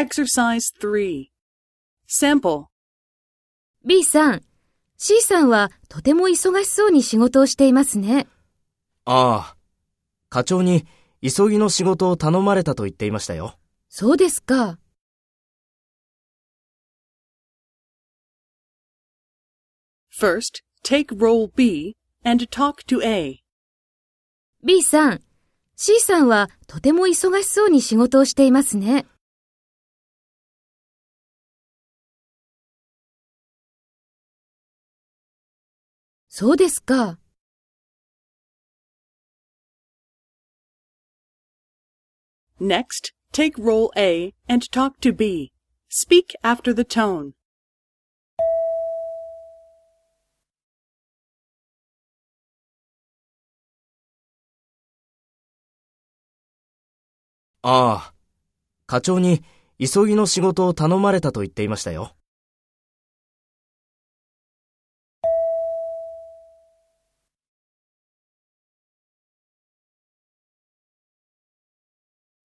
Exercise 3. Sample. B さん、C さんはとても忙しそうに仕事をしていますね。ああ、課長に急ぎの仕事を頼まれたと言っていましたよ。そうですか。First, take role B and talk to A. B さん、C さんはとても忙しそうに仕事をしていますね。そうですか。Next, take role A and talk to B. Speak after the tone. ああ、課長に急ぎの仕事を頼まれたと言っていましたよ。